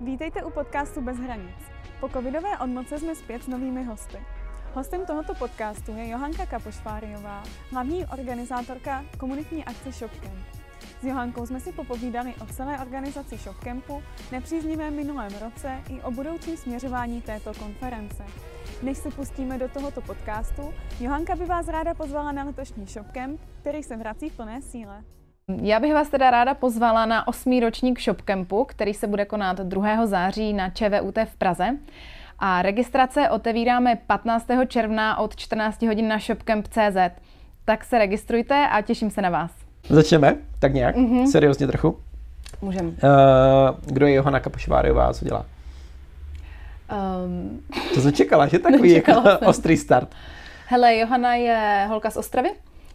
Vítejte u podcastu Bez hranic. Po covidové odmoce jsme zpět s novými hosty. Hostem tohoto podcastu je Johanka Kapošváriová, hlavní organizátorka komunitní akce ShopCamp. S Johankou jsme si popovídali o celé organizaci ShopCampu, nepříznivém minulém roce i o budoucím směřování této konference. Než se pustíme do tohoto podcastu, Johanka by vás ráda pozvala na letošní ShopCamp, který se vrací v plné síle. Já bych vás teda ráda pozvala na osmý ročník ShopCampu, který se bude konat 2. září na ČVUT v Praze. A registrace otevíráme 15. června od 14 hodin na shopcamp.cz. Tak se registrujte a těším se na vás. Začneme? Tak nějak? Mm-hmm. Seriózně trochu? Můžeme. Uh, kdo je Johana Kapošváriová co dělá? Um... To jsem čekala, že takový jako ostrý start. Hele, Johana je holka z Ostravy,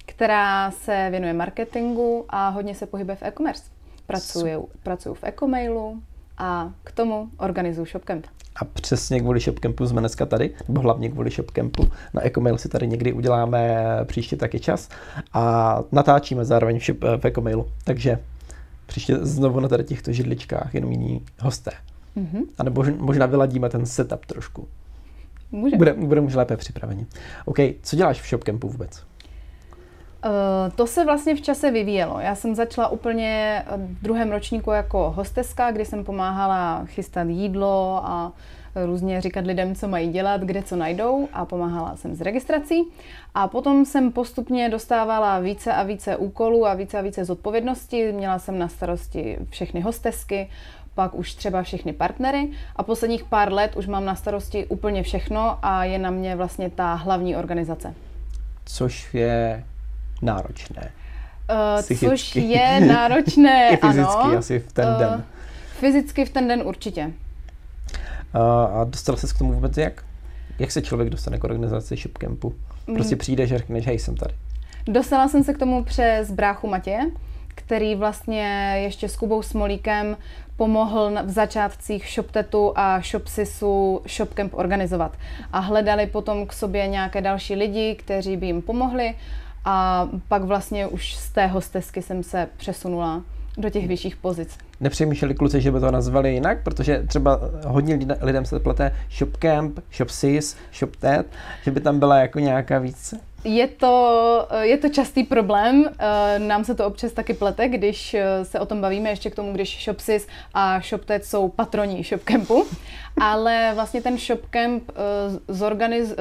která se věnuje marketingu a hodně se pohybuje v e-commerce. Pracuju, pracuju v e-mailu a k tomu organizuju ShopCamp. A přesně kvůli ShopCampu jsme dneska tady, nebo hlavně kvůli ShopCampu. Na Ecomail si tady někdy uděláme příště taky čas a natáčíme zároveň v, shop, v Ecomailu. Takže příště znovu na tady těchto židličkách jenom jiní hosté. Mm-hmm. A nebo možná vyladíme ten setup trošku. Může. Bude, budeme už lépe připraveni. OK, co děláš v ShopCampu vůbec? Uh, to se vlastně v čase vyvíjelo. Já jsem začala úplně v druhém ročníku jako hosteska, kdy jsem pomáhala chystat jídlo a různě říkat lidem, co mají dělat, kde co najdou a pomáhala jsem s registrací. A potom jsem postupně dostávala více a více úkolů a více a více zodpovědností. Měla jsem na starosti všechny hostesky, pak už třeba všechny partnery a posledních pár let už mám na starosti úplně všechno a je na mě vlastně ta hlavní organizace. Což je náročné. Uh, což je náročné, I fyzicky ano. asi v ten uh, den. Fyzicky v ten den určitě. Uh, a dostal se k tomu vůbec jak? Jak se člověk dostane k organizaci ShopCampu? Prostě mm. přijdeš a řekneš, hej, jsem tady. Dostala jsem se k tomu přes bráchu Matěje, který vlastně ještě s Kubou Smolíkem pomohl v začátcích ShopTetu a ShopSisu ShopCamp organizovat. A hledali potom k sobě nějaké další lidi, kteří by jim pomohli a pak vlastně už z té hostesky jsem se přesunula do těch vyšších pozic. Nepřemýšleli kluci, že by to nazvali jinak, protože třeba hodně lidem se plete ShopCamp, ShopSys, ShopTet, že by tam byla jako nějaká víc? Je to, je to častý problém, nám se to občas taky plete, když se o tom bavíme, ještě k tomu, když ShopSys a ShopTet jsou patroní ShopCampu, ale vlastně ten ShopCamp zorganiz,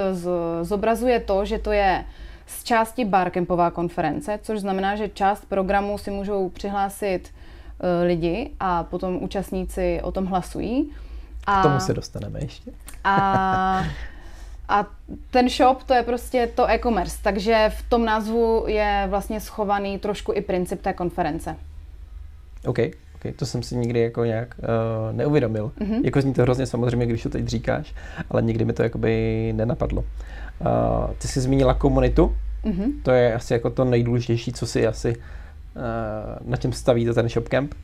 zobrazuje to, že to je z části barkempová konference, což znamená, že část programu si můžou přihlásit uh, lidi a potom účastníci o tom hlasují. A, K tomu se dostaneme ještě. A, a ten shop to je prostě to e-commerce, takže v tom názvu je vlastně schovaný trošku i princip té konference. OK. Okay, to jsem si nikdy jako nějak uh, neuvědomil. Mm-hmm. Jako zní to hrozně samozřejmě, když to teď říkáš, ale nikdy mi to jakoby nenapadlo. Uh, ty jsi zmínila komunitu, mm-hmm. to je asi jako to nejdůležitější, co si asi uh, na čem stavíte ten ShopCamp,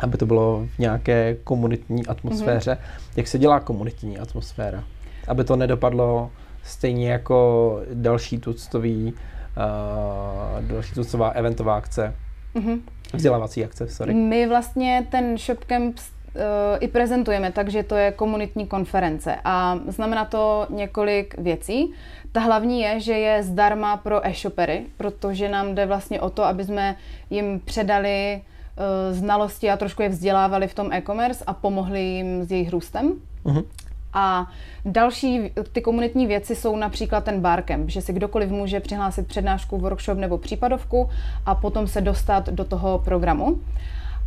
aby to bylo v nějaké komunitní atmosféře. Mm-hmm. Jak se dělá komunitní atmosféra? Aby to nedopadlo stejně jako další tuctový, uh, další tuctová eventová akce. Mm-hmm. Vzdělávací akce, sorry. My vlastně ten ShopCamp i prezentujeme, takže to je komunitní konference a znamená to několik věcí. Ta hlavní je, že je zdarma pro e-shopery, protože nám jde vlastně o to, aby jsme jim předali uh, znalosti a trošku je vzdělávali v tom e-commerce a pomohli jim s jejich růstem. Uh-huh. A další ty komunitní věci jsou například ten barcamp, že si kdokoliv může přihlásit přednášku, workshop nebo případovku a potom se dostat do toho programu.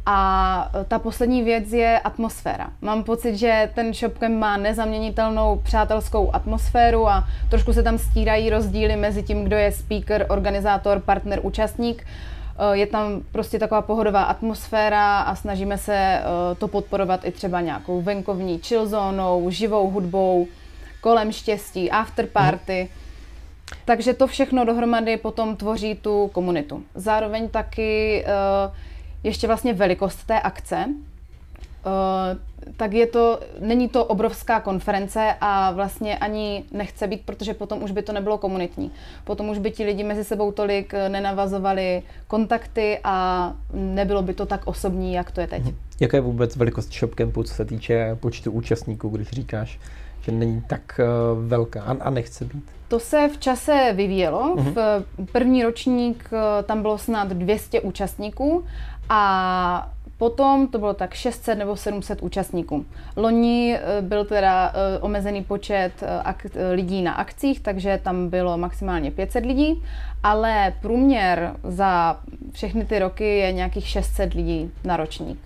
A ta poslední věc je atmosféra. Mám pocit, že ten ShopCamp má nezaměnitelnou přátelskou atmosféru a trošku se tam stírají rozdíly mezi tím, kdo je speaker, organizátor, partner, účastník. Eh, je tam prostě taková pohodová atmosféra a snažíme se eh, to podporovat i třeba nějakou venkovní chill zónou, živou hudbou, kolem štěstí, after party. Takže to všechno dohromady potom tvoří tu komunitu. Zároveň taky uh, ještě vlastně velikost té akce, Uh, tak je to, není to obrovská konference a vlastně ani nechce být, protože potom už by to nebylo komunitní. Potom už by ti lidi mezi sebou tolik eh, nenavazovali kontakty a nebylo by to tak osobní, jak to je teď. Mhm. Jaká je vůbec velikost shopcampu, co se týče počtu účastníků, když říkáš, že není tak uh, velká a, nechce být? To se v čase vyvíjelo. Mm-hmm. V první ročník tam bylo snad 200 účastníků a Potom to bylo tak 600 nebo 700 účastníků. Loni eh, byl teda omezený počet lidí na akcích, takže tam bylo maximálně 500 lidí, ale průměr za všechny ty roky je nějakých 600 lidí na ročník.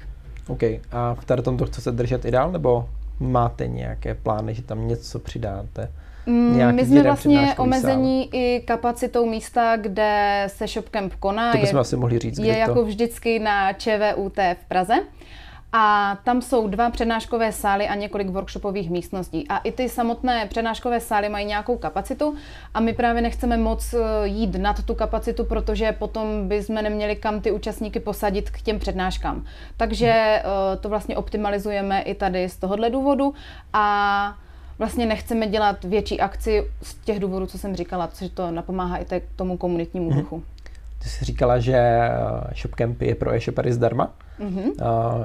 OK. A v tomto chcete držet i dál, nebo máte nějaké plány, že tam něco přidáte? Mm, my jsme vlastně omezení i kapacitou místa, kde se ShopCamp koná. To bychom je, asi mohli říct. Je to? jako vždycky na ČVUT v Praze. A tam jsou dva přednáškové sály a několik workshopových místností. A i ty samotné přednáškové sály mají nějakou kapacitu a my právě nechceme moc eh, jít nad tu kapacitu, protože potom bychom neměli kam ty účastníky posadit k těm přednáškám. Takže eh, to vlastně optimalizujeme i tady z tohohle důvodu a vlastně nechceme dělat větší akci z těch důvodů, co jsem říkala, protože to napomáhá i tomu komunitnímu mhm. duchu. Ty jsi říkala, že eh, ShopCamp je pro e-shopery zdarma. Mm-hmm.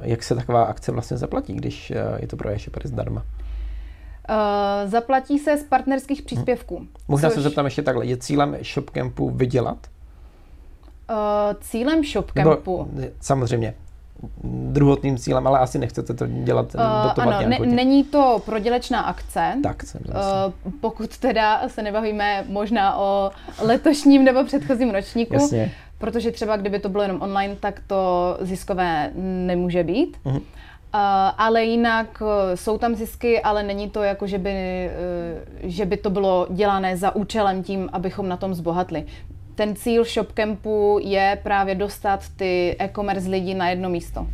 Jak se taková akce vlastně zaplatí, když eh, je to pro e-shopery zdarma? Uh, zaplatí se z partnerských příspěvků. Hmm. Možná což... se zeptám ještě takhle. Je cílem ShopCampu vydělat? Uh, cílem ShopCampu? Nebo, samozřejmě druhotným cílem, ale asi nechcete to dělat, uh, dotovat ano, ne, není to prodělečná akce. Tak jsem uh, Pokud teda se nebavíme možná o letošním nebo předchozím ročníku, Jasně. protože třeba kdyby to bylo jenom online, tak to ziskové nemůže být. Uh-huh. Uh, ale jinak jsou tam zisky, ale není to jako, že by, uh, že by to bylo dělané za účelem tím, abychom na tom zbohatli ten cíl ShopCampu je právě dostat ty e-commerce lidi na jedno místo.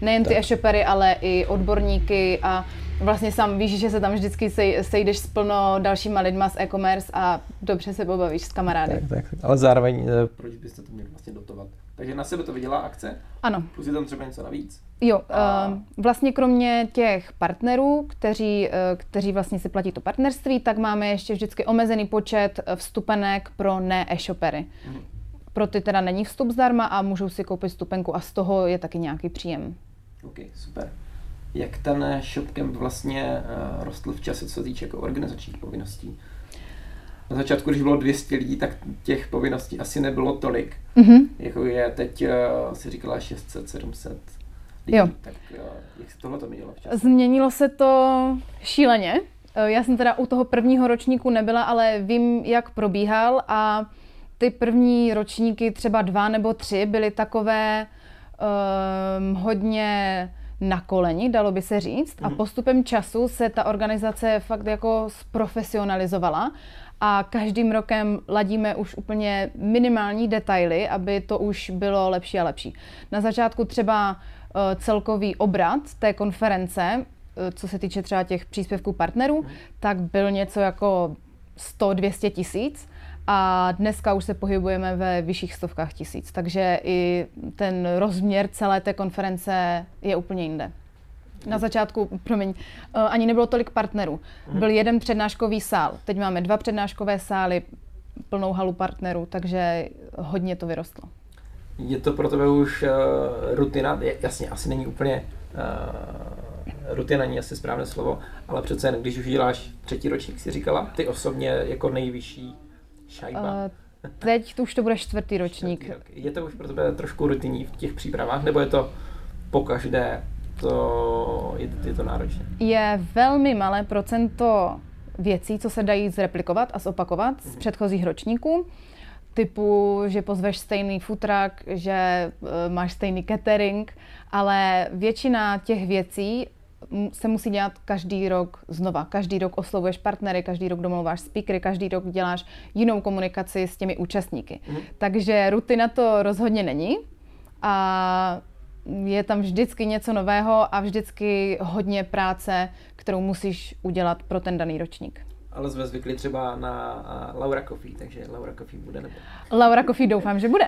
Nejen ty e-shopery, ale i odborníky a vlastně sám víš, že se tam vždycky sej, sejdeš s plno dalšíma lidma z e-commerce a dobře se pobavíš s kamarády. Tak, tak, tak. Ale zároveň, eh, proč byste to měli vlastně dotovat? Takže na sebe to vydělá akce? Ano. Plus je tam třeba něco navíc? Jo, a... uh, vlastně kromě těch partnerů, kteří, uh, kteří vlastně si platí to partnerství, tak máme ještě vždycky omezený počet vstupenek pro ne-e-shopery. Mhm. Pro ty teda není vstup zdarma a můžou si koupit vstupenku a z toho je taky nějaký příjem. Ok, super. Jak ten ShopCamp vlastně uh, rostl v čase, co se týče jako organizačních povinností? Na začátku, když bylo 200 lidí, tak těch povinností asi nebylo tolik. Mm-hmm. Jako je teď, uh, si říkala 600, 700 lidí. Jo. Tak uh, jak se tohle to měnilo v čase? Změnilo se to šíleně. Uh, já jsem teda u toho prvního ročníku nebyla, ale vím, jak probíhal a ty první ročníky, třeba dva nebo tři, byly takové um, hodně na koleni, dalo by se říct. A mhm. postupem času se ta organizace fakt jako zprofesionalizovala a každým rokem ladíme už úplně minimální detaily, aby to už bylo lepší a lepší. Na začátku třeba eh, celkový obrat té konference, eh, co se týče třeba těch příspěvků partnerů, tak byl něco jako 100-200 tisíc a dneska už se pohybujeme ve vyšších stovkách tisíc, takže i ten rozměr celé té konference je úplně jinde. Na začátku, promiň, eh, ani nebylo tolik partnerů. Mhm. Byl jeden přednáškový sál. Teď máme dva přednáškové sály, plnou halu partnerů, takže hodně to vyrostlo. Je to pro tebe už uh, rutina? Jasně, asi není úplně uh, rutina, není asi správné slovo, ale přece jen, když už děláš třetí ročník, si říkala, ty osobně jako nejvyšší šajba. Uh, teď to už to bude čtvrtý ročník. Čtvrtý rok. Je to už pro tebe trošku rutinní v těch přípravách, nebo je to po každé to, je, je to náročné? Je velmi malé procento věcí, co se dají zreplikovat a zopakovat mm-hmm. z mhm. předchozích ročníků. Typu, že pozveš stejný futrak, že uh, máš stejný catering, ale většina těch věcí se musí dělat každý rok znova. Každý rok oslovuješ partnery, každý rok domluváš speakery, každý rok děláš jinou komunikaci s těmi účastníky. Mm. Takže rutina to rozhodně není. A je tam vždycky něco nového a vždycky hodně práce, kterou musíš udělat pro ten daný ročník. Ale jsme zvykli třeba na Laura Coffee, takže Laura Coffee bude nebo? Laura Coffee doufám, že bude.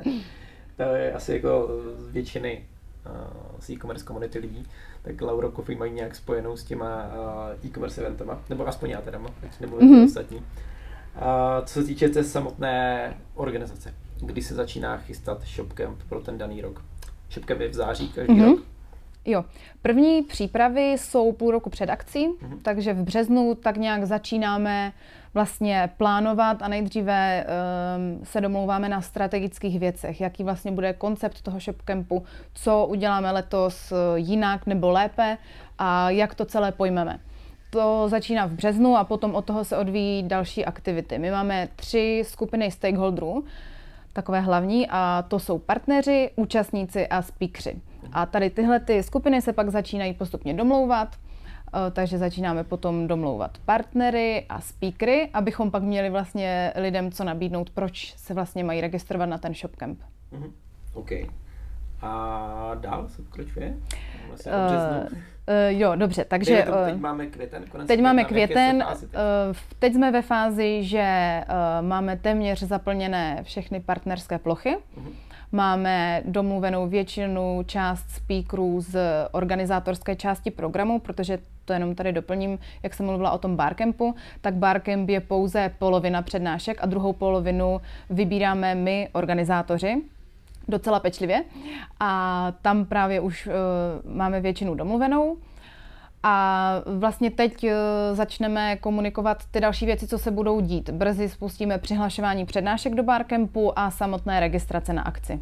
to je asi jako z většiny z e-commerce komunity lidí, tak Laura Coffee mají nějak spojenou s těma e-commerce eventama, nebo aspoň já teda, ať nemluvím mm-hmm. ostatní. Uh, co se týče té samotné organizace, kdy se začíná chystat ShopCamp pro ten daný rok? Šipkem je v září každý mm-hmm. rok. Jo, první přípravy jsou půl roku před akcí, mm-hmm. takže v březnu tak nějak začínáme vlastně plánovat a nejdříve um, se domlouváme na strategických věcech, jaký vlastně bude koncept toho shopcampu, co uděláme letos eh, jinak nebo lépe a jak to celé pojmeme. To začíná v březnu a potom od toho se odvíjí další aktivity. My máme tři skupiny stakeholderů, takové hlavní, a to jsou partneři, účastníci a speakři. A tady tyhle ty skupiny se pak začínají postupně domlouvat, eh, takže začínáme potom domlouvat partnery a speakery, abychom pak měli vlastně lidem co nabídnout, proč se vlastně mají registrovat na ten shopcamp. Mm-hmm. OK. A dál se pokračuje? Vlastně uh, uh, jo, dobře, takže... Tomu, teď máme květen. Konec teď máme květen. Teď? Uh, teď jsme ve fázi, že uh, máme téměř zaplněné všechny partnerské plochy. Uh-huh. Máme domluvenou většinu část speakerů z organizátorské části programu, protože to jenom tady doplním, jak jsem mluvila o tom barcampu, tak barcamp je pouze polovina přednášek a druhou polovinu vybíráme my, organizátoři, docela pečlivě. A tam právě už uh, máme většinu domluvenou. A vlastně teď uh, začneme komunikovat ty další věci, co se budou dít. Brzy spustíme přihlašování přednášek do barcampu a samotné registrace na akci.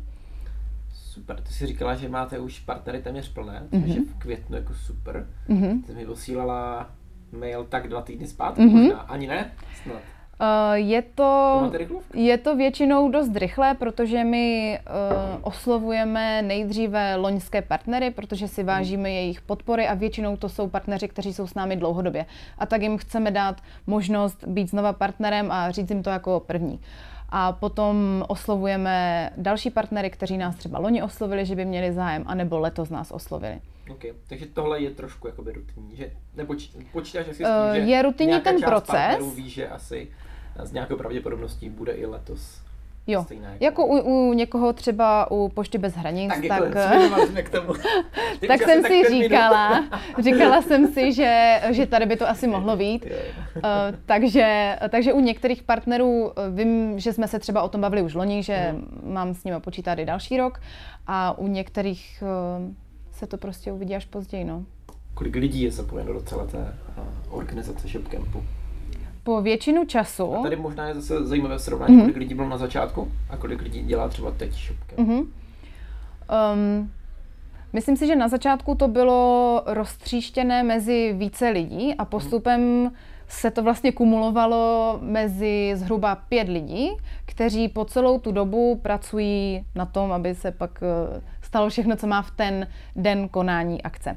Super, ty jsi říkala, že máte už partnery téměř plné, mm-hmm. je v květnu jako super. Mm-hmm. Ty mi posílala mail tak dva týdny zpátky mm-hmm. možná, ani ne, snad. Uh, je to, je to většinou dost rychlé, protože my uh, oslovujeme nejdříve loňské partnery, protože si vážíme jejich podpory a většinou to jsou partneři, kteří jsou s námi dlouhodobě. A tak jim chceme dát možnost být znova partnerem a říct jim to jako první. A potom oslovujeme další partnery, kteří nás třeba loni oslovili, že by měli zájem, anebo letos nás oslovili. Okay. Takže tohle je trošku jakoby rutinní, že nepočítáš si s tím, uh, že je rutinní ten proces. ví, že asi s nějakou pravděpodobností bude i letos. Jo, stejné, jako, jako u, u někoho třeba u Pošty bez hranic, tak, tak, tak, tomu. tak jsem si říkala, říkala jsem si, že, že tady by to asi mohlo být. Uh, takže, takže u některých partnerů eh, vím, že jsme se třeba o tom bavili už loni, že hmm. mám s nimi počítat i další rok a u některých uh, se to prostě uvidí až později. No. Kolik lidí je zapojeno do celé té uh, organizace ShopCampu? Po většinu času... A tady možná je zase zajímavé srovnání, mm-hmm. kolik lidí bylo na začátku a kolik lidí dělá třeba teď shopkem. Mm-hmm. Um, myslím si, že na začátku to bylo roztříštěné mezi více lidí a postupem mm-hmm. se to vlastně kumulovalo mezi zhruba pět lidí, kteří po celou tu dobu pracují na tom, aby se pak eh, stalo všechno, co má v ten den konání akce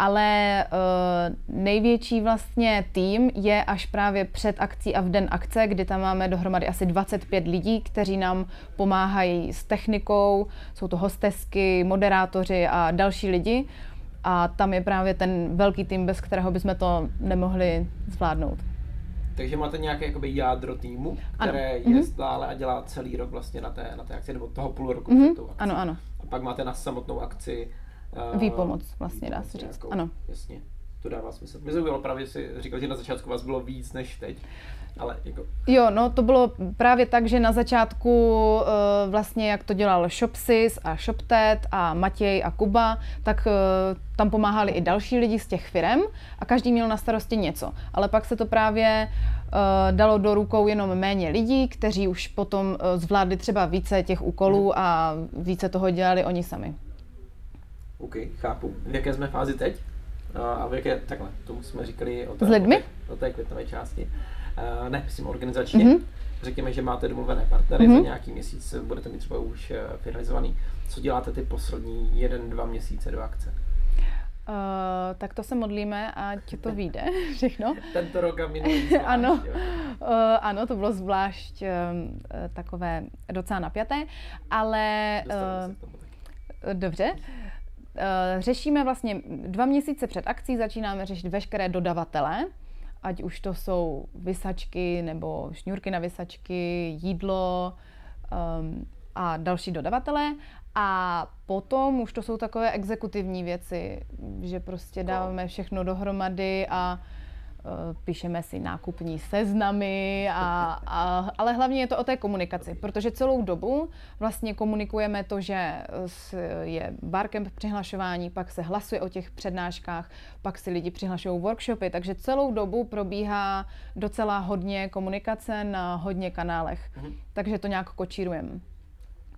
ale uh, největší vlastně tým je až právě před akcí a v den akce, kdy tam máme dohromady asi 25 lidí, kteří nám pomáhají s technikou, jsou to hostesky, moderátoři a další lidi. A tam je právě ten velký tým, bez kterého bychom to nemohli zvládnout. Takže máte nějaké jakoby jádro týmu, které ano. je mm-hmm. stále a dělá celý rok vlastně na té, na té akci, nebo toho půl roku mm-hmm. před tou akcí. Ano, ano. Pak máte na samotnou akci Výpomoc vlastně dá se říct, nějakou, ano. Jasně, to dává smysl. Mě zaujalo právě, si říkal, že na začátku vás bylo víc než teď. Ale jako... Jo, no to bylo právě tak, že na začátku uh, vlastně jak to dělal Shopsys a ShopTet a Matěj a Kuba, tak uh, tam pomáhali i další lidi z těch firm a každý měl na starosti něco. Ale pak se to právě uh, dalo do rukou jenom méně lidí, kteří už potom zvládli třeba více těch úkolů a více toho dělali oni sami. OK, chápu. V jaké jsme fázi teď? A v jaké, takhle, tomu jsme říkali o té, S lidmi? O té květnové části. Uh, ne, myslím organizačně. Mm-hmm. Řekněme, že máte domluvené partnery, mm-hmm. za nějaký měsíc budete mít třeba už uh, finalizovaný. Co děláte ty poslední jeden, dva měsíce do akce? Uh, tak to se modlíme, ať to vyjde všechno. Tento rok a minulý zvlášť, ano, uh, ano, to bylo zvlášť uh, takové docela napjaté, ale... Uh, dobře. Eh, řešíme vlastně dva měsíce před akcí, začínáme řešit veškeré dodavatele, ať už to jsou vysačky nebo šňůrky na vysačky, jídlo um, a další dodavatele. A potom už to jsou takové exekutivní věci, že prostě dáváme všechno dohromady a píšeme si nákupní seznamy, a, a, ale hlavně je to o té komunikaci, protože celou dobu vlastně komunikujeme to, že je barcamp přihlašování, pak se hlasuje o těch přednáškách, pak si lidi přihlašují workshopy, takže celou dobu probíhá docela hodně komunikace na hodně kanálech, mhm. takže to nějak kočírujeme.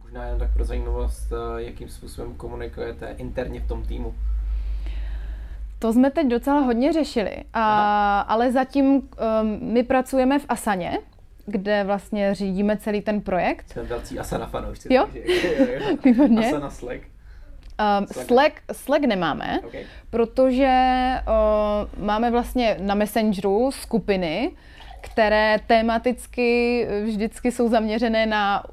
Možná jen tak pro zajímavost, eh, jakým způsobem komunikujete interně v tom týmu? To jsme teď docela hodně řešili, a, ale zatím um, my pracujeme v Asaně, kde vlastně řídíme celý ten projekt. Jsme velcí Asana fanoušci. Jo? Výborně. Asana Slack. Um, Slack, Slack nemáme, okay. protože uh, máme vlastně na Messengeru skupiny, které tematicky vždycky jsou zaměřené na,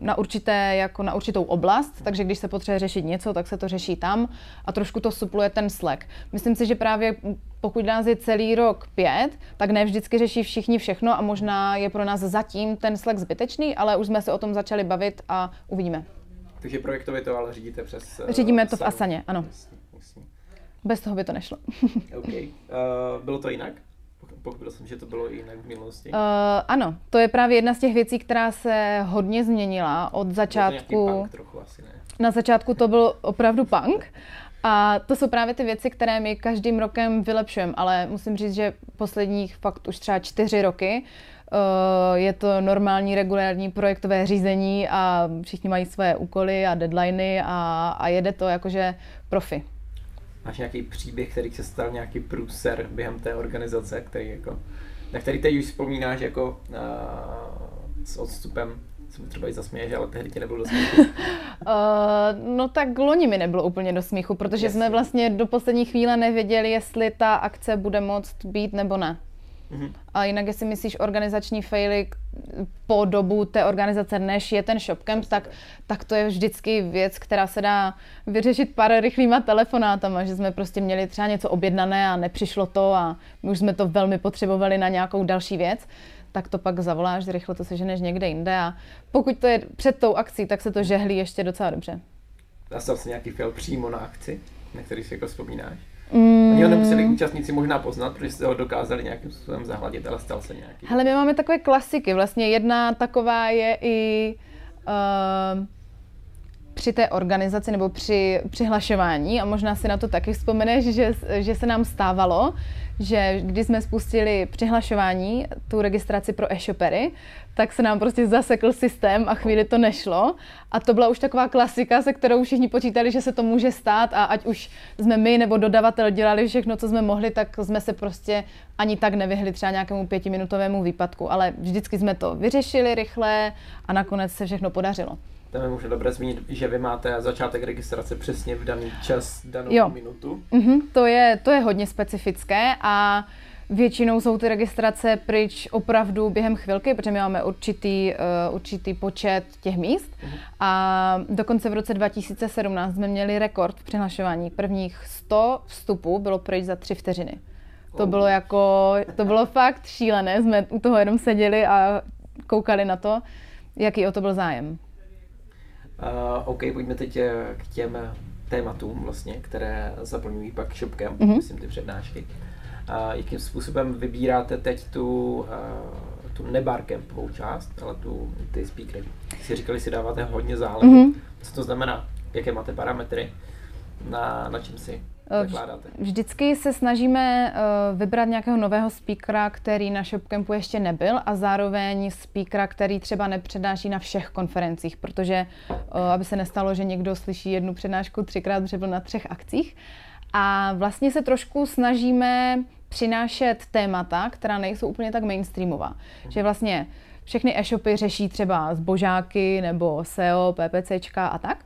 na, určité, jako na určitou oblast, takže když se potřebuje řešit něco, tak se to řeší tam a trošku to supluje ten Slack. Myslím si, že právě pokud nás je celý rok pět, tak ne vždycky řeší všichni všechno a možná je pro nás zatím ten Slack zbytečný, ale už jsme se o tom začali bavit a uvidíme. Takže projektově to ale řídíte přes... Uh, Řídíme to v Asaně, ano. Bez toho by to nešlo. OK. Uh, bylo to jinak? Pochopil jsem, že to bylo jinak v minulosti. Uh, ano, to je právě jedna z těch věcí, která se hodně změnila od začátku. To punk trochu asi ne. Na začátku to byl opravdu punk. A to jsou právě ty věci, které my každým rokem vylepšujeme, ale musím říct, že posledních fakt už třeba čtyři roky uh, je to normální, regulární projektové řízení a všichni mají své úkoly a deadliny a, a jede to jakože profi. Máš nějaký příběh, který se stal nějaký průser během té organizace, který jako, na který teď už vzpomínáš jako uh, s odstupem se třeba i zasměješ, ale tehdy ti nebylo do smíchu. uh, no tak loni mi nebylo úplně do smíchu, protože Jasně. jsme vlastně do poslední chvíle nevěděli, jestli ta akce bude moct být nebo ne. Mm-hmm. A jinak, jestli myslíš organizační faily po dobu té organizace, než je ten shopcamp, tak, tak to je vždycky věc, která se dá vyřešit pár rychlýma telefonátama, že jsme prostě měli třeba něco objednané a nepřišlo to a už jsme to velmi potřebovali na nějakou další věc tak to pak zavoláš, rychle to seženeš někde jinde a pokud to je před tou akcí, tak se to žehlí ještě docela dobře. Nastal se nějaký fail přímo na akci, na který si jako vzpomínáš? Mm. Oni ho nemuseli účastníci možná poznat, protože jste ho dokázali nějakým způsobem zahladit, ale stal se nějaký. Hele, my máme takové klasiky. Vlastně jedna taková je i uh, při té organizaci nebo při přihlašování a možná si na to taky vzpomeneš, že, že se nám stávalo, že když jsme spustili přihlašování, tu registraci pro e-shopery, tak se nám prostě zasekl systém a chvíli to nešlo. A to byla už taková klasika, se kterou všichni počítali, že se to může stát a ať už jsme my nebo dodavatel dělali všechno, co jsme mohli, tak jsme se prostě ani tak nevyhli třeba nějakému pětiminutovému výpadku. Ale vždycky jsme to vyřešili rychle a nakonec se všechno podařilo. Tam je možná dobré zmínit, že vy máte začátek registrace přesně v daný čas, danou jo. minutu. Mm-hmm, to, je, to je hodně specifické a Většinou jsou ty registrace pryč opravdu během chvilky, protože my máme určitý, uh, určitý počet těch míst. Uh-huh. A dokonce v roce 2017 jsme měli rekord v přihlašování. Prvních 100 vstupů bylo pryč za 3 vteřiny. To bylo jako, to bylo fakt šílené. Jsme u toho jenom seděli a koukali na to, jaký o to byl zájem. Uh, OK, pojďme teď eh, k těm tématům vlastně, které zaplňují pak shopkem, uh-huh. myslím ty přednášky. Uh, jakým způsobem vybíráte teď tu, uh, tu nebarcampovou část, ale tu, ty speakery. Si říkali, si dáváte hodně záležit. Mm-hmm. Co to znamená? Jaké máte parametry? Na, na čem si zakládáte? Vždycky se snažíme uh, vybrat nějakého nového speakera, který na ShopCampu ještě nebyl a zároveň speakera, který třeba nepřednáší na všech konferencích, protože uh, aby se nestalo, že někdo slyší jednu přednášku třikrát, protože byl na třech akcích. A vlastně se trošku snažíme přinášet témata, která nejsou úplně tak mainstreamová. Že vlastně všechny e-shopy řeší třeba zbožáky nebo SEO, PPCčka a tak.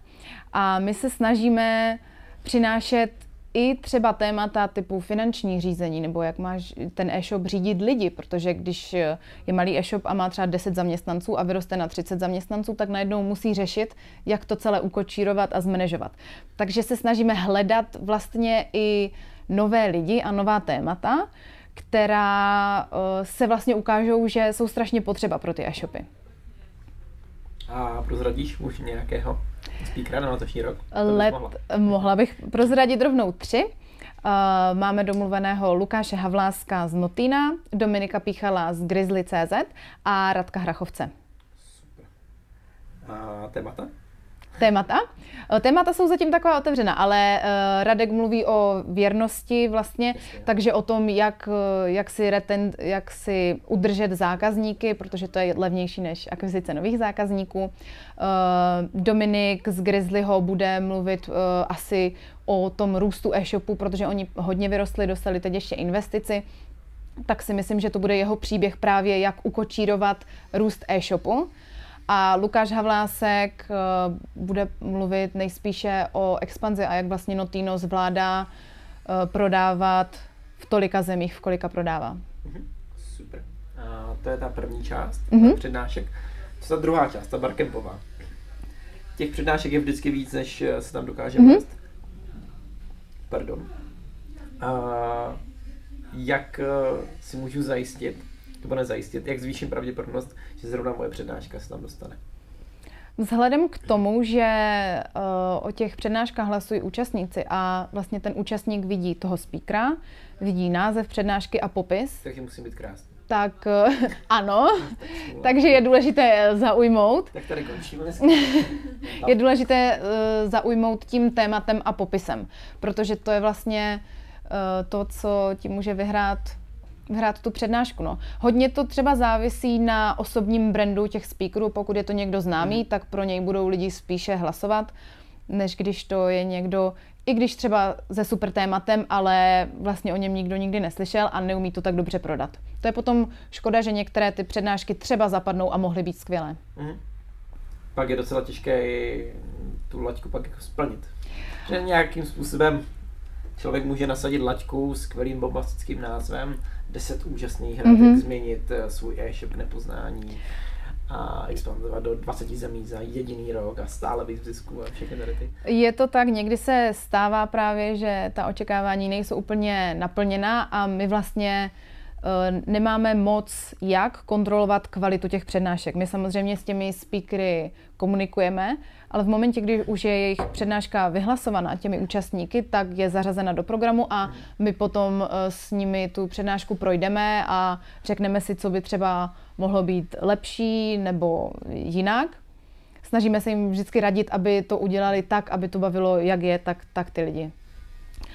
A my se snažíme přinášet i třeba témata typu finanční řízení, nebo jak máš ten e-shop řídit lidi, protože když je malý e-shop a má třeba 10 zaměstnanců a vyroste na 30 zaměstnanců, tak najednou musí řešit, jak to celé ukočírovat a zmanežovat. Takže se snažíme hledat vlastně i nové lidi a nová témata, která eh, se vlastně ukážou, že jsou strašně potřeba pro ty e-shopy. A prozradíš už nějakého speakera na letošní rok? Let, mohla. mohla bych prozradit rovnou tři. máme domluveného Lukáše Havláska z Notina, Dominika Píchala z Grizzly.cz a Radka Hrachovce. Super. A témata? Témata. Eh, témata jsou zatím taková otevřená, ale uh, Radek mluví o věrnosti vlastně, takže o tom, jak, eh, jak, si reten, jak si udržet zákazníky, protože to je levnější než akvizice nových zákazníků. Dominik z Grizzlyho bude mluvit asi o tom růstu e-shopu, protože oni hodně vyrostli, dostali teď ještě investici tak si myslím, že to bude jeho příběh právě, jak ukočírovat růst e-shopu. A Lukáš Havlásek uh, bude mluvit nejspíše o expanzi a jak vlastně Notino zvládá uh, prodávat v tolika zemích, v kolika prodává. Mhm. Super. A to je ta první část mm-hmm. přednášek. Co ta druhá část, ta barkempová? Těch přednášek je vždycky víc, než eh, se tam dokáže mm-hmm. vést. Pardon. A jak si můžu zajistit, nebo nezajistit, jak zvýším pravděpodobnost, že zrovna moje přednáška se tam dostane. Vzhledem k tomu, že uh, o těch přednáškách hlasují účastníci a vlastně ten účastník vidí toho speakera, vidí název přednášky a popis. Takže musí být krásný. Tak uh, ano, takže je důležité zaujmout. Tak tady končíme. je důležité zaujmout tím tématem a popisem, protože to je vlastně to, co ti může vyhrát hrát tu přednášku. No. Hodně to třeba závisí na osobním brandu těch speakerů. Pokud je to někdo známý, hmm. tak pro něj budou lidi spíše hlasovat, než když to je někdo, i když třeba se super tématem, ale vlastně o něm nikdo nikdy neslyšel a neumí to tak dobře prodat. To je potom škoda, že některé ty přednášky třeba zapadnou a mohly být skvělé. Hmm. Pak je docela těžké tu laťku pak jako splnit. Že nějakým způsobem člověk může nasadit laťku s skvělým bombastickým názvem, 10 úžasných hratek, mm-hmm. změnit eh, svůj e-shop nepoznání a expandovat do 20 zemí za jediný rok a stále být v zisku a všechny tady ty. Je to tak, někdy se stává právě, že ta očekávání nejsou úplně naplněná a my vlastně uh, nemáme moc jak kontrolovat kvalitu těch přednášek. My samozřejmě s těmi speakery komunikujeme, ale v momentě, kdy už je jejich přednáška vyhlasovaná těmi účastníky, tak je zařazena do programu a my potom eh, s nimi tu přednášku projdeme a řekneme si, co by třeba mohlo být lepší nebo jinak. Snažíme se jim vždycky radit, aby to udělali tak, aby to bavilo jak je, tak, tak ty lidi.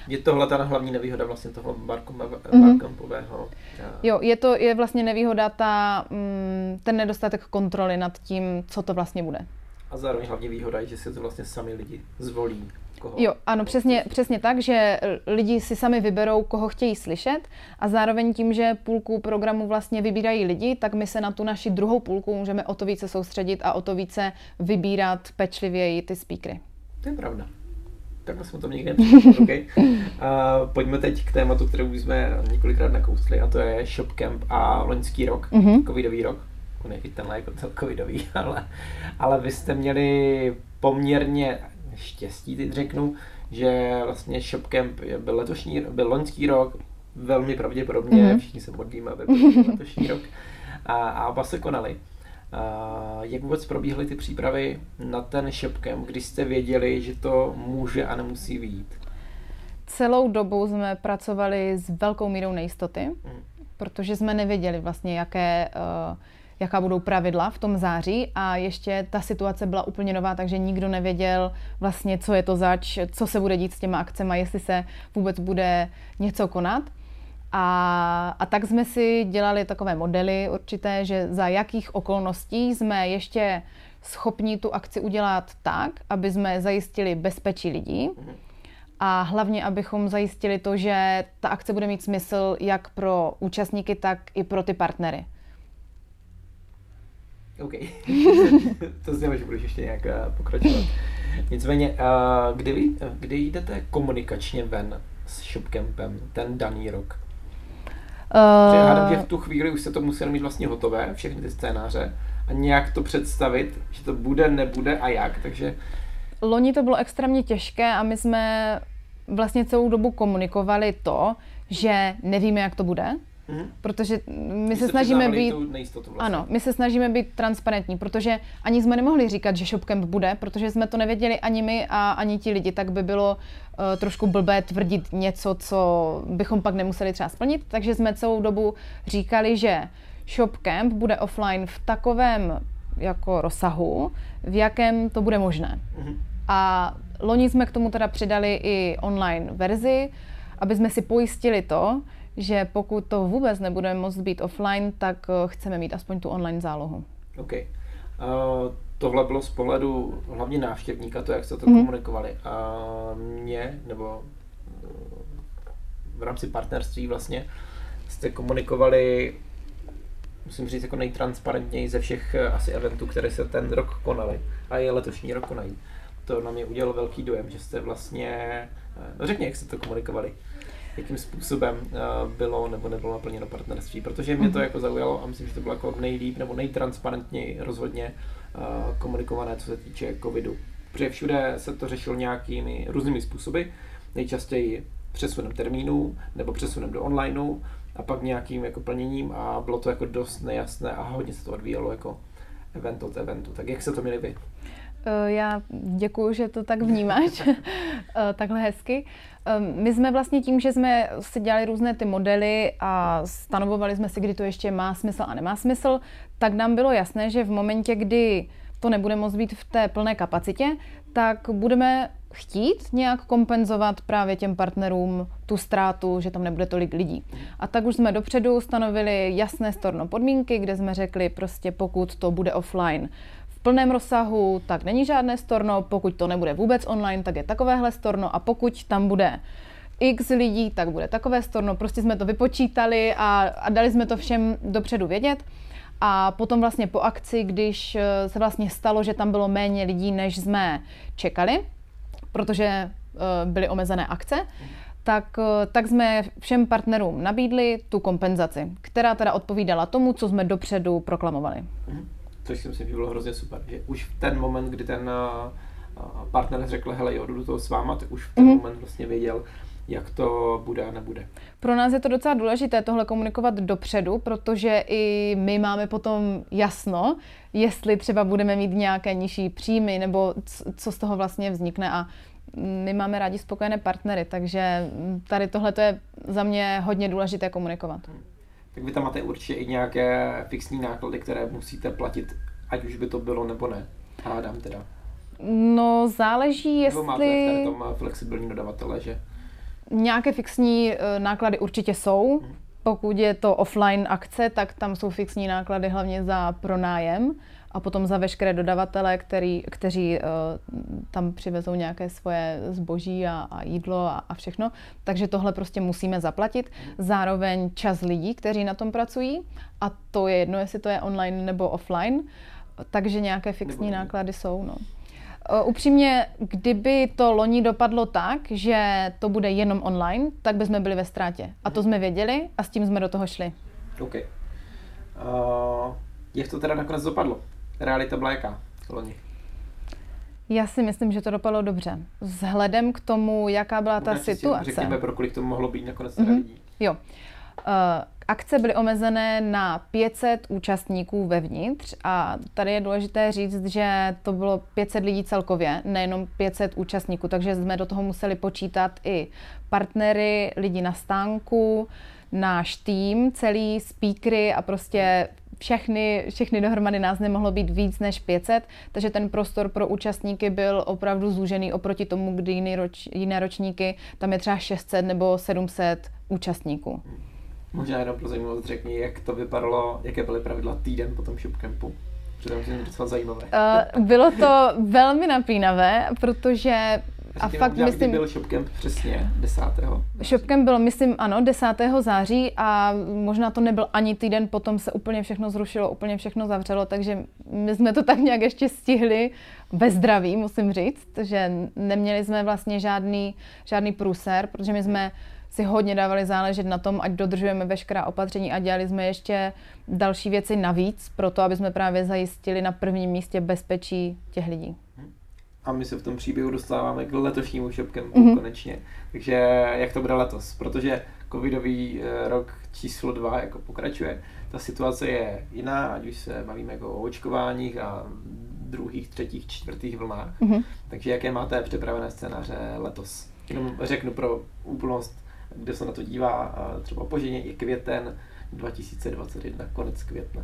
Je tohle ta hlavní nevýhoda vlastně toho barkampového? Mm-hmm. Jo, je to je vlastně nevýhoda ta, mm, ten nedostatek kontroly nad tím, co to vlastně bude. A zároveň hlavně výhoda je, že si to vlastně sami lidi zvolí. Koho? Jo, ano, přesně, přesně tak, že lidi si sami vyberou, koho chtějí slyšet a zároveň tím, že půlku programu vlastně vybírají lidi, tak my se na tu naši druhou půlku můžeme o to více soustředit a o to více vybírat pečlivěji ty speakery. To je pravda. Takhle jsme to někde okay. a Pojďme teď k tématu, kterou už jsme několikrát nakousli, a to je ShopCamp a loňský rok, mm-hmm. covidový rok tenhle jako covidový, ale, ale vy jste měli poměrně štěstí, teď řeknu, že vlastně ShopCamp byl letošní, byl loňský rok, velmi pravděpodobně, mm-hmm. všichni se modlíme, aby byl letošní rok, a, a oba se konali. A jak vůbec probíhaly ty přípravy na ten ShopCamp, když jste věděli, že to může a nemusí vyjít? Celou dobu jsme pracovali s velkou mírou nejistoty, mm. protože jsme nevěděli vlastně, jaké uh, jaká budou pravidla v tom září a ještě ta situace byla úplně nová, takže nikdo nevěděl vlastně, co je to zač, co se bude dít s těma akcemi, jestli se vůbec bude něco konat. A, a tak jsme si dělali takové modely určité, že za jakých okolností jsme ještě schopni tu akci udělat tak, aby jsme zajistili bezpečí lidí a hlavně, abychom zajistili to, že ta akce bude mít smysl jak pro účastníky, tak i pro ty partnery. OK. to znamená, že budeš ještě nějak uh, pokračovat. Nicméně, uh, kdy, kdy jdete komunikačně ven s ShopCampem ten daný rok? Uh... Že v tu chvíli už se to muselo mít vlastně hotové, všechny ty scénáře, a nějak to představit, že to bude, nebude a jak, takže... Loni to bylo extrémně těžké a my jsme vlastně celou dobu komunikovali to, že nevíme, jak to bude, Mm-hmm. Protože my se snažíme být... Vlastně. Ano, my se snažíme být transparentní, protože ani jsme nemohli říkat, že ShopCamp bude, protože jsme to nevěděli ani my a ani ti lidi, tak by bylo uh, trošku blbé tvrdit něco, co bychom pak nemuseli třeba splnit. Takže jsme celou dobu říkali, že ShopCamp bude offline v takovém jako rozsahu, v jakém to bude možné. Mm-hmm. A loni jsme k tomu teda přidali i online verzi, aby jsme si pojistili to, že pokud to vůbec nebude moct být offline, tak eh, chceme mít aspoň tu online zálohu. OK. Uh, tohle bylo z pohledu hlavně návštěvníka, to, jak jste to mm. komunikovali. A mě, nebo eh, v rámci partnerství vlastně, jste komunikovali musím říct, jako nejtransparentněji ze všech asi eventů, které se ten rok konaly a je letošní rok konají. To na mě udělalo velký dojem, že jste vlastně, no řekni, jak jste to komunikovali jakým způsobem uh, bylo nebo nebylo naplněno partnerství, protože mě to mhm. jako zaujalo a myslím, že to bylo jako nejlíp nebo nejtransparentněji rozhodně uh, komunikované, co se týče covidu. Protože všude se to řešilo nějakými různými způsoby, nejčastěji přesunem termínů nebo přesunem do onlineu a pak nějakým jako plněním a bylo to jako dost nejasné a hodně se to odvíjelo jako event od eventu. Tak jak se to měli vy? Eh, já děkuji, že to tak vnímáš, eh, takhle hezky. My jsme vlastně tím, že jsme si dělali různé ty modely a stanovovali jsme si, kdy to ještě má smysl a nemá smysl, tak nám bylo jasné, že v momentě, kdy to nebude moct být v té plné kapacitě, tak budeme chtít nějak kompenzovat právě těm partnerům tu ztrátu, že tam nebude tolik lidí. A tak už jsme dopředu stanovili jasné storno podmínky, kde jsme řekli prostě pokud to bude offline, plném rozsahu, tak není žádné storno, pokud to nebude vůbec online, tak je takovéhle storno a pokud tam bude x lidí, tak bude takové storno. Prostě jsme to vypočítali a, a dali jsme to všem dopředu vědět. A potom vlastně po akci, když eh, se vlastně stalo, že tam bylo méně lidí, než jsme čekali, protože uh, byly omezené akce, tak, uh, tak jsme všem partnerům nabídli tu kompenzaci, která teda odpovídala tomu, co jsme dopředu proklamovali. Mm-hmm což si myslím, že bylo hrozně super. Že už v ten moment, kdy ten partner řekl, hele, jo, jdu do toho s váma, tak už v ten mm-hmm. moment vlastně věděl, jak to bude a nebude. Pro nás je to docela důležité tohle komunikovat dopředu, protože i my máme potom jasno, jestli třeba budeme mít nějaké nižší příjmy, nebo co z toho vlastně vznikne a my máme rádi spokojené partnery, takže tady tohle je za mě hodně důležité komunikovat. Hmm tak vy tam máte určitě i nějaké fixní náklady, které musíte platit, ať už by to bylo nebo ne. Hádám teda. No, záleží, jestli... Nebo máte v tom flexibilní dodavatele, že? Nějaké fixní uh, náklady určitě jsou. Hmm. Pokud je to offline akce, tak tam jsou fixní náklady hlavně za pronájem a potom za veškeré dodavatele, který, kteří uh, tam přivezou nějaké svoje zboží a, a jídlo a, a všechno. Takže tohle prostě musíme zaplatit. Zároveň čas lidí, kteří na tom pracují a to je jedno, jestli to je online nebo offline. Takže nějaké fixní náklady jsou. No. Uh, upřímně, kdyby to loni dopadlo tak, že to bude jenom online, tak bychom byli ve ztrátě. A to jsme věděli a s tím jsme do toho šli. OK. Uh, jak to teda nakonec dopadlo? Realita byla jaká loni? Já si myslím, že to dopadlo dobře. Vzhledem k tomu, jaká byla ta Můžeme situace. Řekněme, pro kolik to mohlo být nakonec mm-hmm. lidí. Jo. Uh, akce byly omezené na 500 účastníků vevnitř a tady je důležité říct, že to bylo 500 lidí celkově, nejenom 500 účastníků, takže jsme do toho museli počítat i partnery, lidi na stánku, náš tým, celý speakery a prostě všechny, všechny dohromady nás nemohlo být víc než 500, takže ten prostor pro účastníky byl opravdu zúžený oproti tomu, kdy jiný roč, jiné ročníky, tam je třeba 600 nebo 700 účastníků. Možná jenom pro zajímavost řekni, jak to vypadalo, jaké byly pravidla týden po tom shopcampu. Protože to je docela zajímavé. Uh, bylo to velmi napínavé, protože a fakt možná, myslím... byl Shopcamp přesně 10. Shopcamp byl, myslím, ano, 10. září a možná to nebyl ani týden, potom se úplně všechno zrušilo, úplně všechno zavřelo, takže my jsme to tak nějak ještě stihli ve zdraví, musím říct, že neměli jsme vlastně žádný, žádný průser, protože my jsme si hodně dávali záležet na tom, ať dodržujeme veškerá opatření a dělali jsme ještě další věci navíc, pro to, aby jsme právě zajistili na prvním místě bezpečí těch lidí. A my se v tom příběhu dostáváme k letošnímu shopcampu mm-hmm. konečně. Takže jak to bude letos? Protože covidový eh, rok číslo dva jako pokračuje. Ta situace je jiná, ať už se bavíme jako o očkováních a druhých, třetích, čtvrtých vlnách. Mm-hmm. Takže jaké máte připravené scénáře letos? Jenom řeknu pro úplnost, kde se na to dívá, třeba poženě je květen 2021, konec května.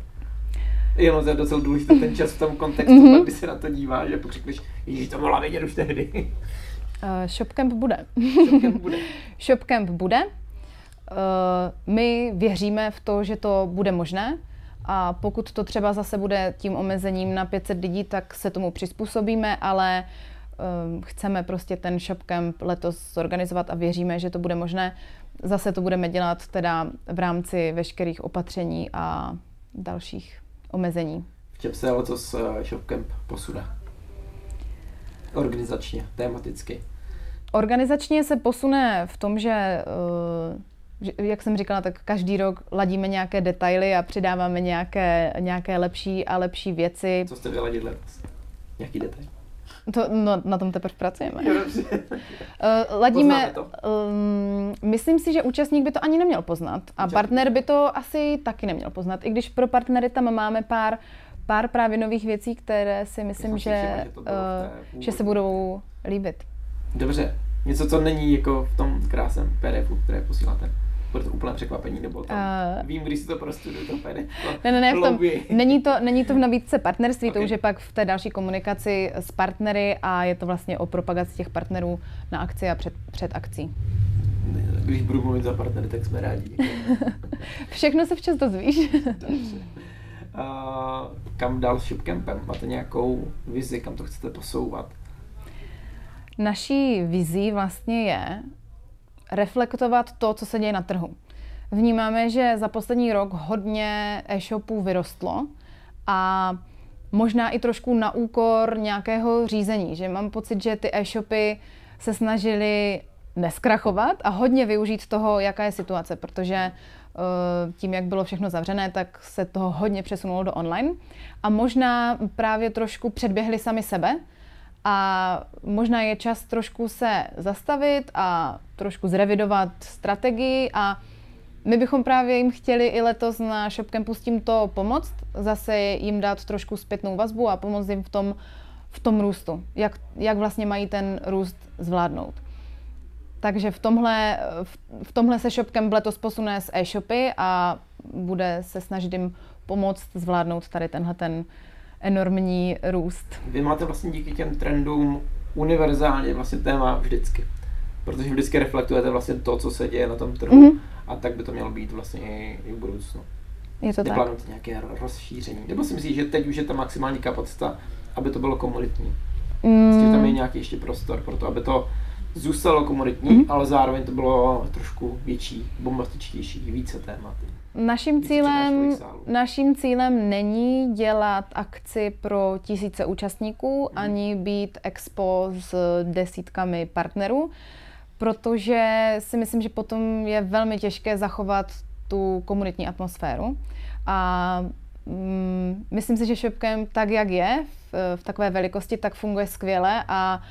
Jenom je docela důležitý ten čas v tom kontextu, mm-hmm. když se na to dívá, že pak řekneš, že to mohla vědět už tehdy. Uh, Shopcamp bude. Shopcamp bude. Shopcamp bude. Uh, my věříme v to, že to bude možné a pokud to třeba zase bude tím omezením na 500 lidí, tak se tomu přizpůsobíme, ale uh, chceme prostě ten Shopcamp letos zorganizovat a věříme, že to bude možné. Zase to budeme dělat teda v rámci veškerých opatření a dalších omezení. V čem se letos uh, Shopcamp posune? Organizačně, tematicky. Organizačně se posune v tom, že uh, jak jsem říkala, tak každý rok ladíme nějaké detaily a přidáváme nějaké, nějaké lepší a lepší věci. Co jste vyladili letos? Jaký detail? To, no, na tom teprve pracujeme. uh, ladíme, to? Um, myslím si, že účastník by to ani neměl poznat a partner by to asi taky neměl poznat, i když pro partnery tam máme pár, pár právě nových věcí, které si myslím, že, že, uh, že se budou líbit. Dobře, něco, co není jako v tom krásném PDFu, které posíláte bude to úplné překvapení, nebo tam uh, vím, když si to prostuduju, to pede. Ne, ne, ne, v tom, není, to, není to v nabídce partnerství, okay. to už je pak v té další komunikaci s partnery a je to vlastně o propagaci těch partnerů na akci a před, před akcí. Když budu mluvit za partnery, tak jsme rádi. Všechno se včas dozvíš. Uh, kam dál s Shopcampem? Máte nějakou vizi, kam to chcete posouvat? Naší vizí vlastně je reflektovat to, co se děje na trhu. Vnímáme, že za poslední rok hodně e-shopů vyrostlo a možná i trošku na úkor nějakého řízení, že mám pocit, že ty e-shopy se snažili neskrachovat a hodně využít toho, jaká je situace, protože eh, tím, jak bylo všechno zavřené, tak se toho hodně přesunulo do online a možná právě trošku předběhli sami sebe, a možná je čas trošku se zastavit a trošku zrevidovat strategii a my bychom právě jim chtěli i letos na Shopcampu s tímto pomoct, zase jim dát trošku zpětnou vazbu a pomoct jim v tom, v tom růstu, jak, jak vlastně mají ten růst zvládnout. Takže v tomhle, v tomhle se Shopcamp letos posune z e-shopy a bude se snažit jim pomoct zvládnout tady tenhle ten enormní růst. Vy máte vlastně díky těm trendům univerzálně vlastně téma vždycky. Protože vždycky reflektujete vlastně to, co se děje na tom trhu. Mm-hmm. A tak by to mělo být vlastně i, v budoucnu. Je to Neplánujete nějaké rozšíření? Nebo si myslíš, že teď už je ta maximální kapacita, aby to bylo komunitní? Mm. Tam je nějaký ještě prostor pro to, aby to zůstalo komunitní, mm-hmm. ale zároveň to bylo trošku větší, bombastičtější, více tématy. Naším cílem, naším cílem není dělat akci pro tisíce účastníků, hmm. ani být expo s desítkami partnerů, protože si myslím, že potom je velmi těžké zachovat tu komunitní atmosféru. A mm, myslím si, že Shopcamp tak, jak je, v, v takové velikosti, tak funguje skvěle a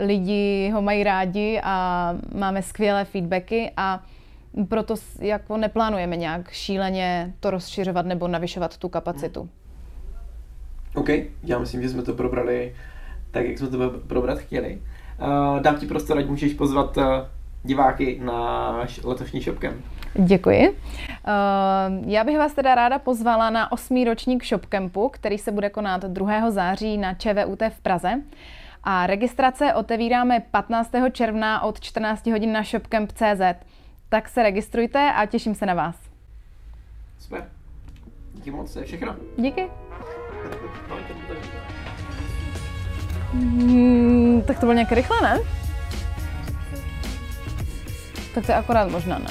lidi ho mají rádi a máme skvělé feedbacky a proto jako neplánujeme nějak šíleně to rozšiřovat nebo navyšovat tu kapacitu. OK, já myslím, že jsme to probrali tak, jak jsme to probrat chtěli. Uh, dám ti prostor, ať můžeš pozvat uh, diváky na letošní Shopcamp. Děkuji. Uh, já bych vás teda ráda pozvala na osmý ročník Shopcampu, který se bude konat 2. září na ČVUT v Praze. A registrace otevíráme 15. června od 14 hodin na shopcamp.cz tak se registrujte a těším se na vás. Super. Díky moc, to je všechno. Díky. Hmm, tak to bylo nějak rychle, ne? Tak to je akorát možná, ne?